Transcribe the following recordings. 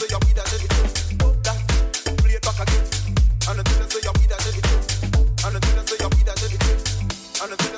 And the thing I take it. And the thing. And the thing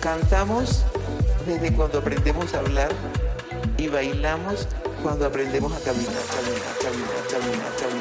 Cantamos desde cuando aprendemos a hablar y bailamos cuando aprendemos a caminar, caminar, caminar, caminar, caminar,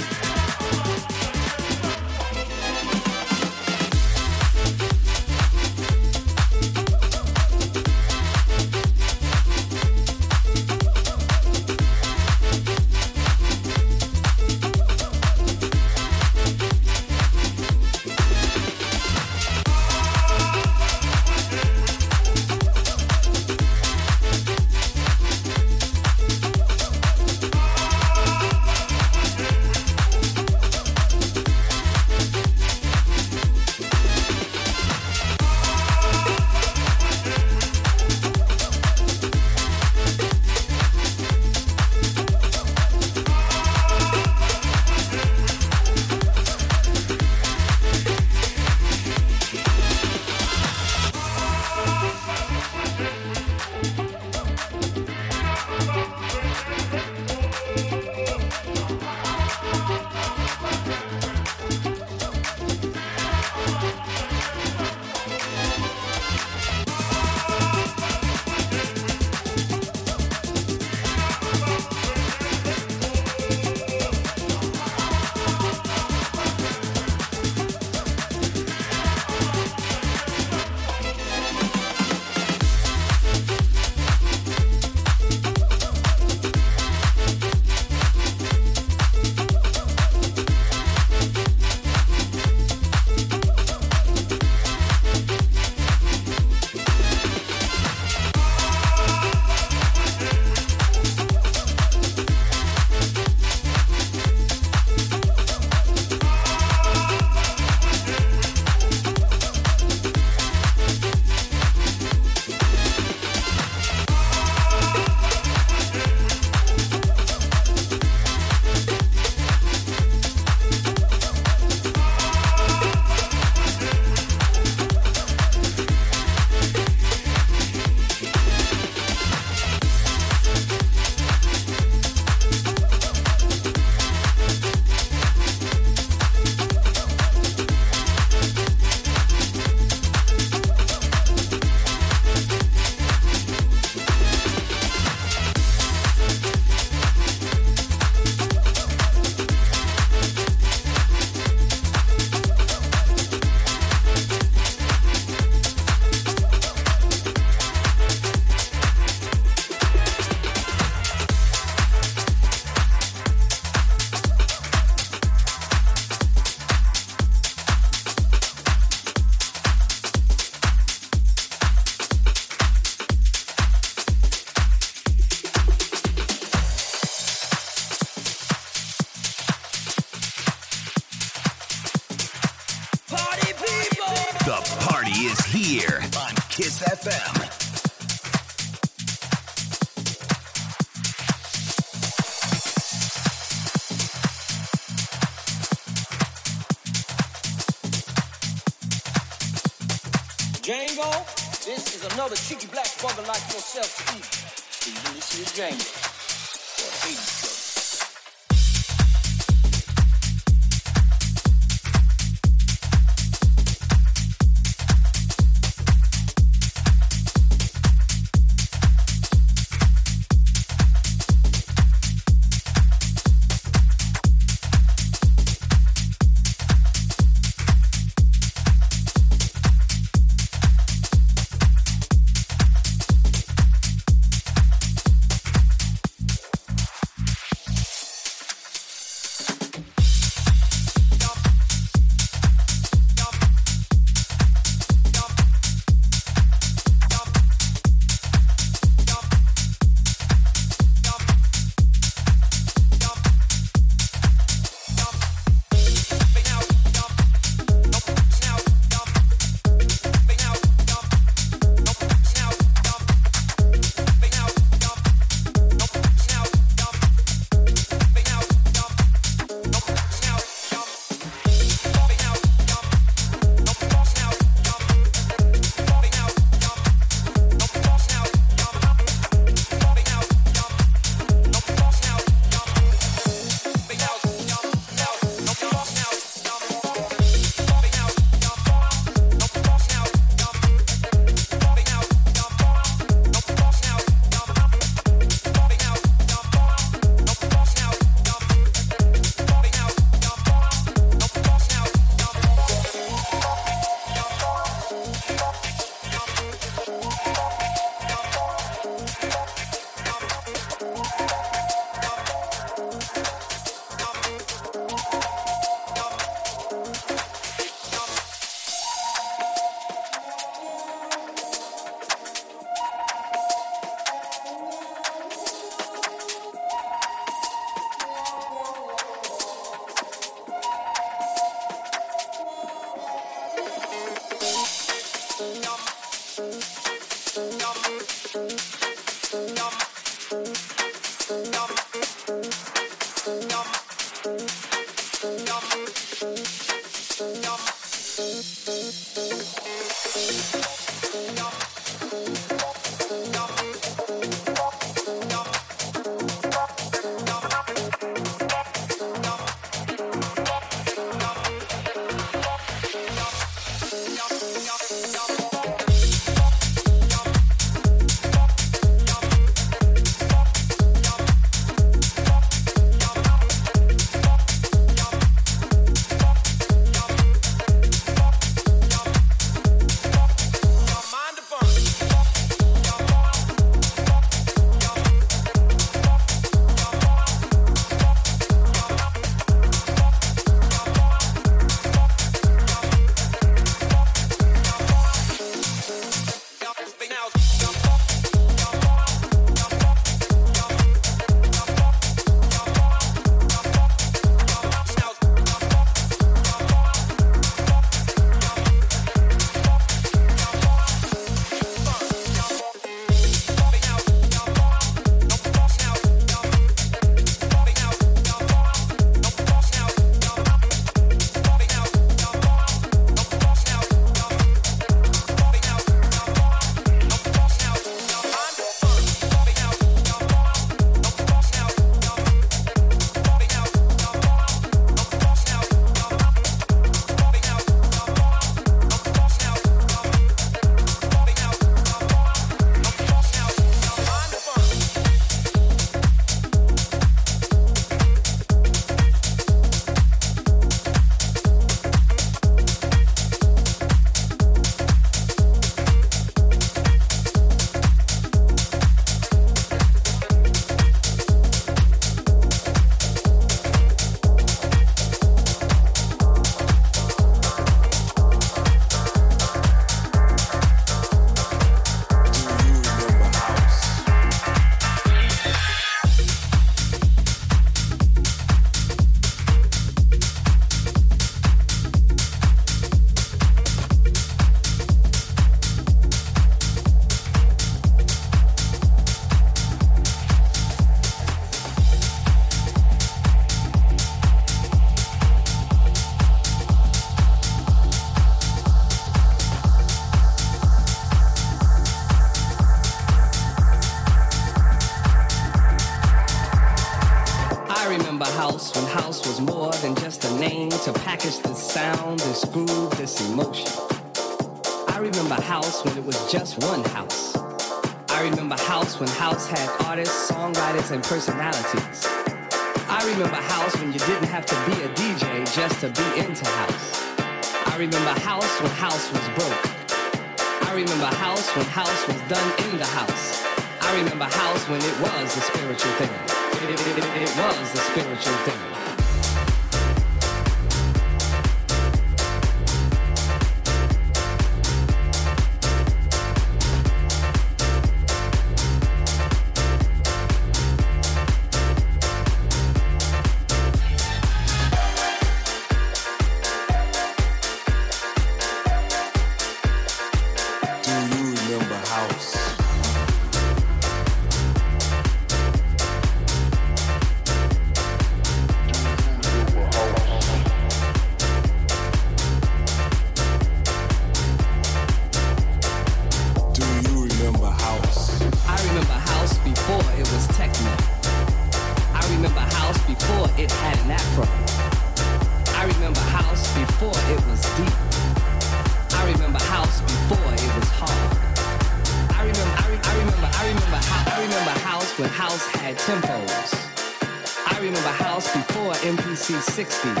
1960.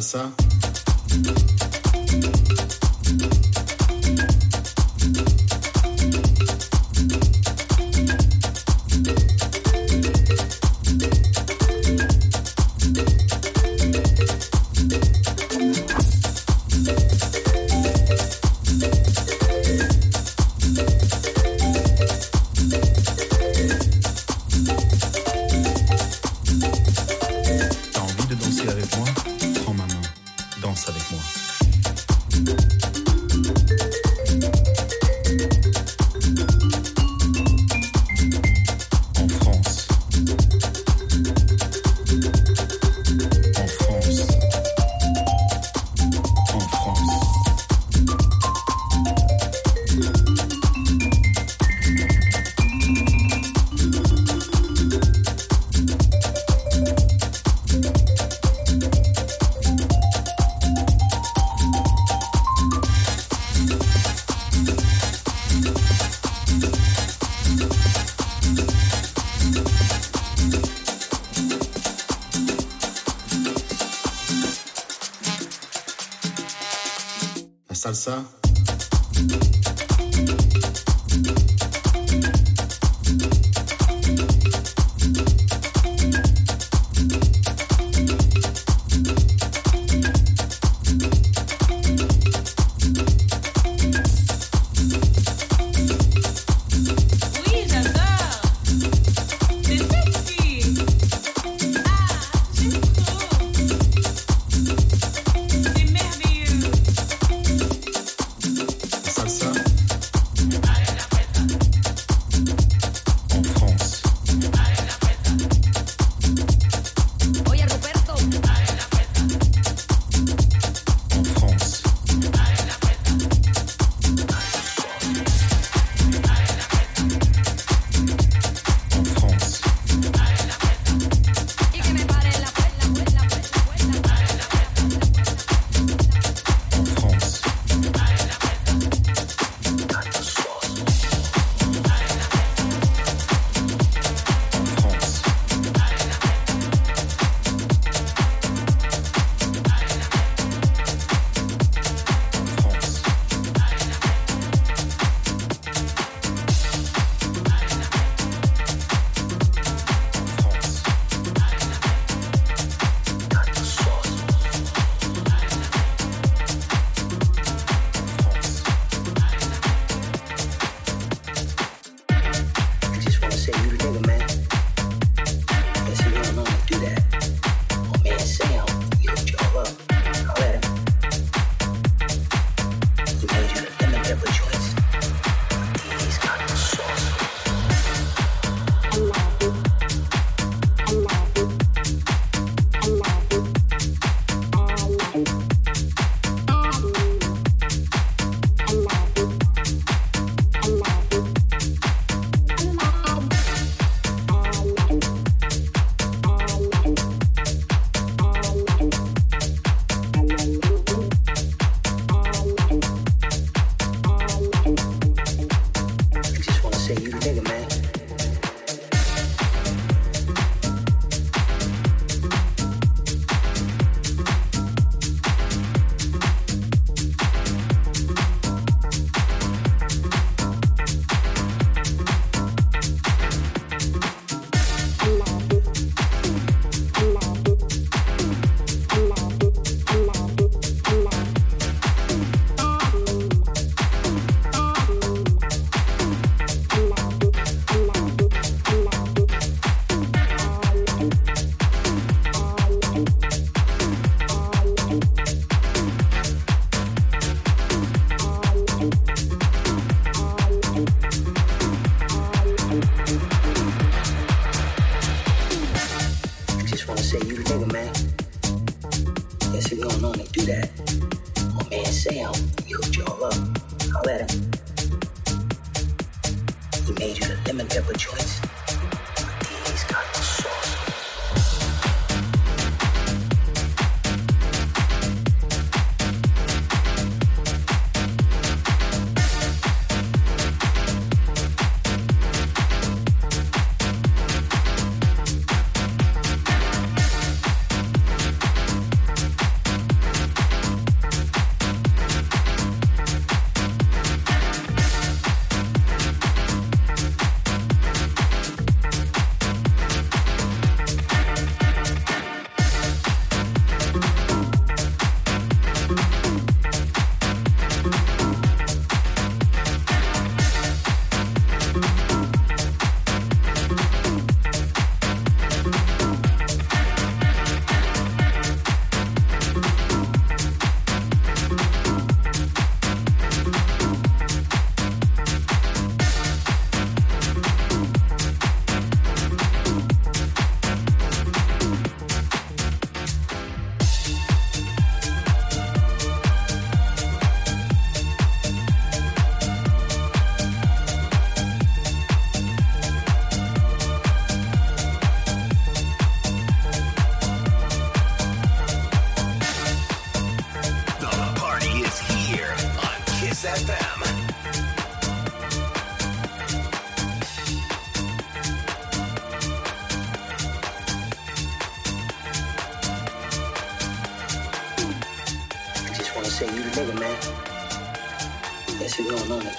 Salsa.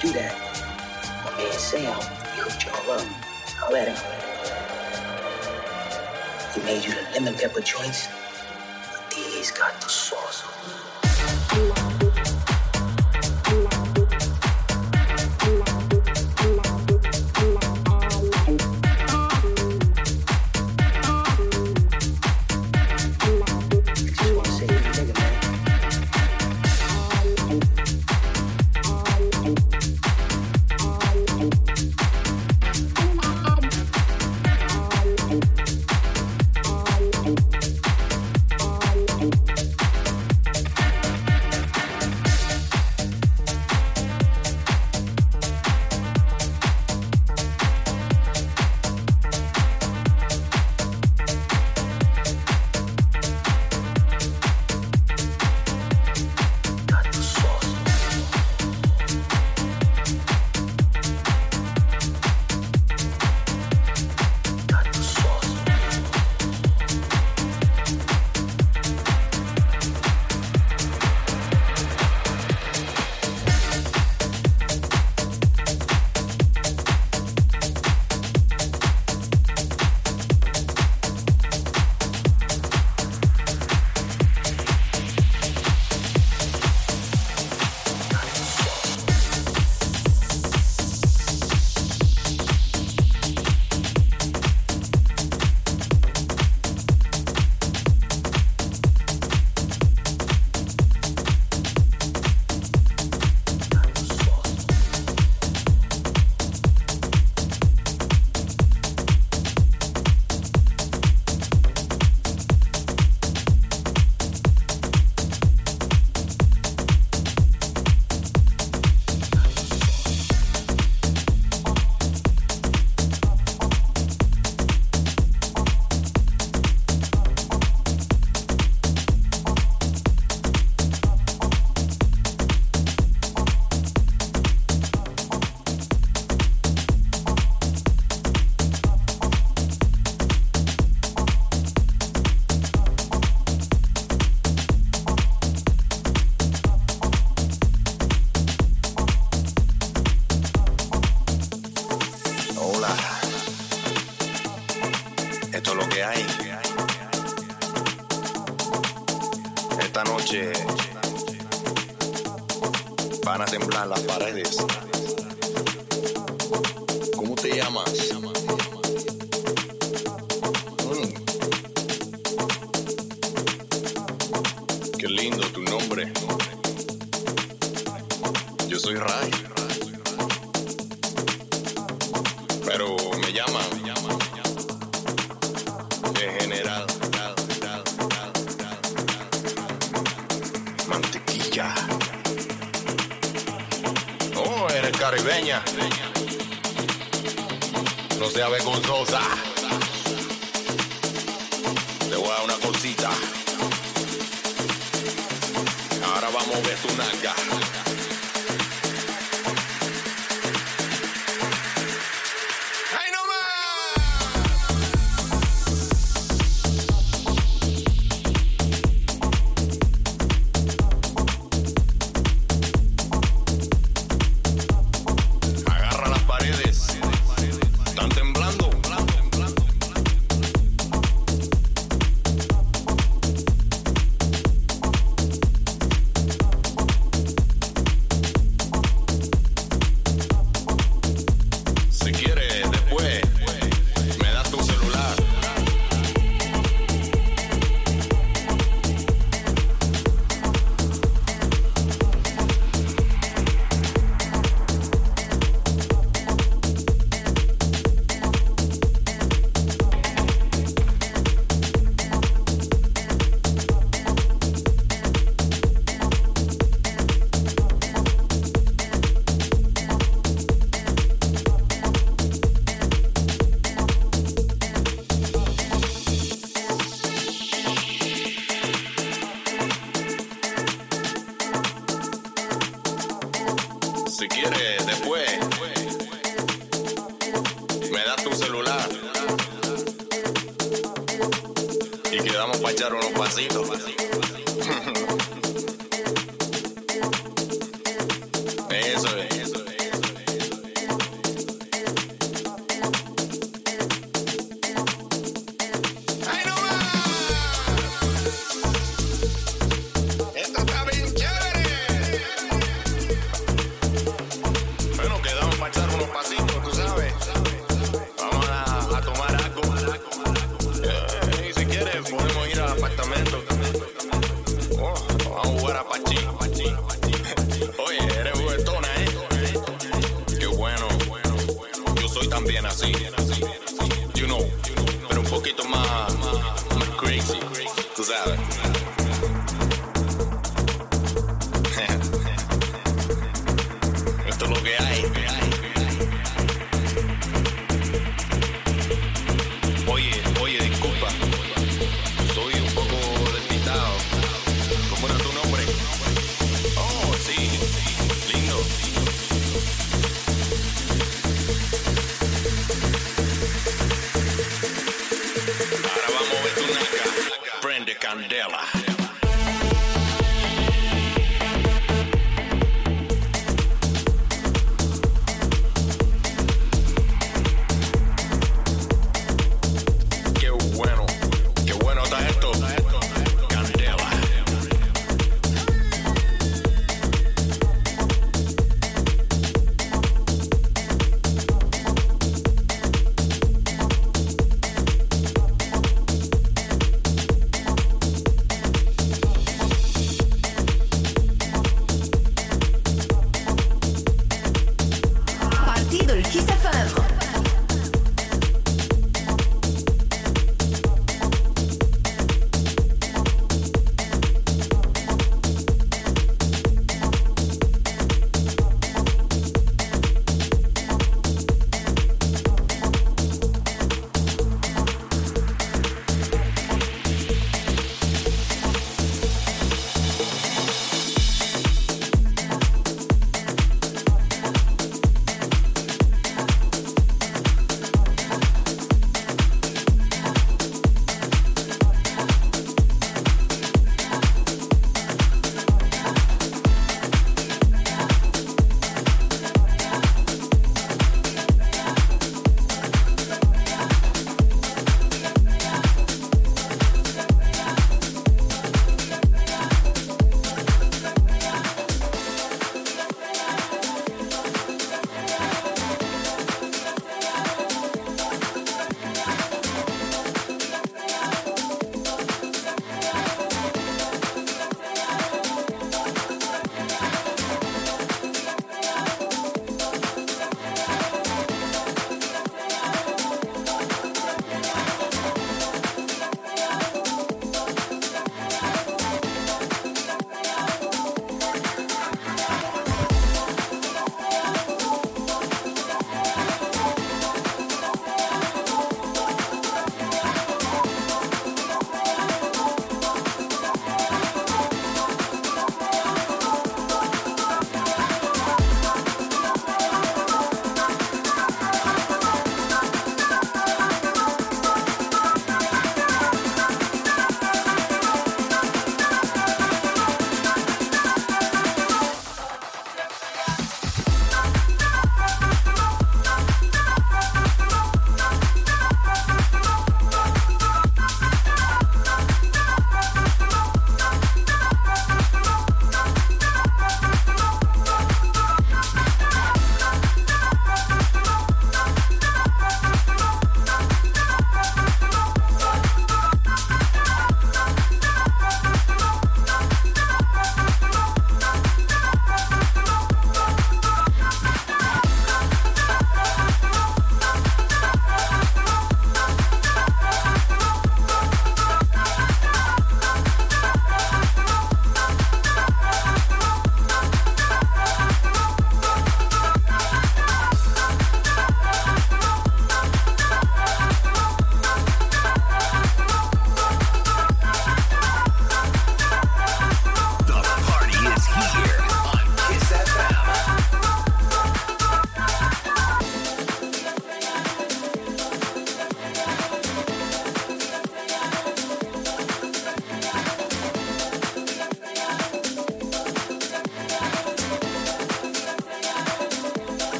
do that. Man Sam, he hooked y'all up. I let him. He made you the lemon pepper joints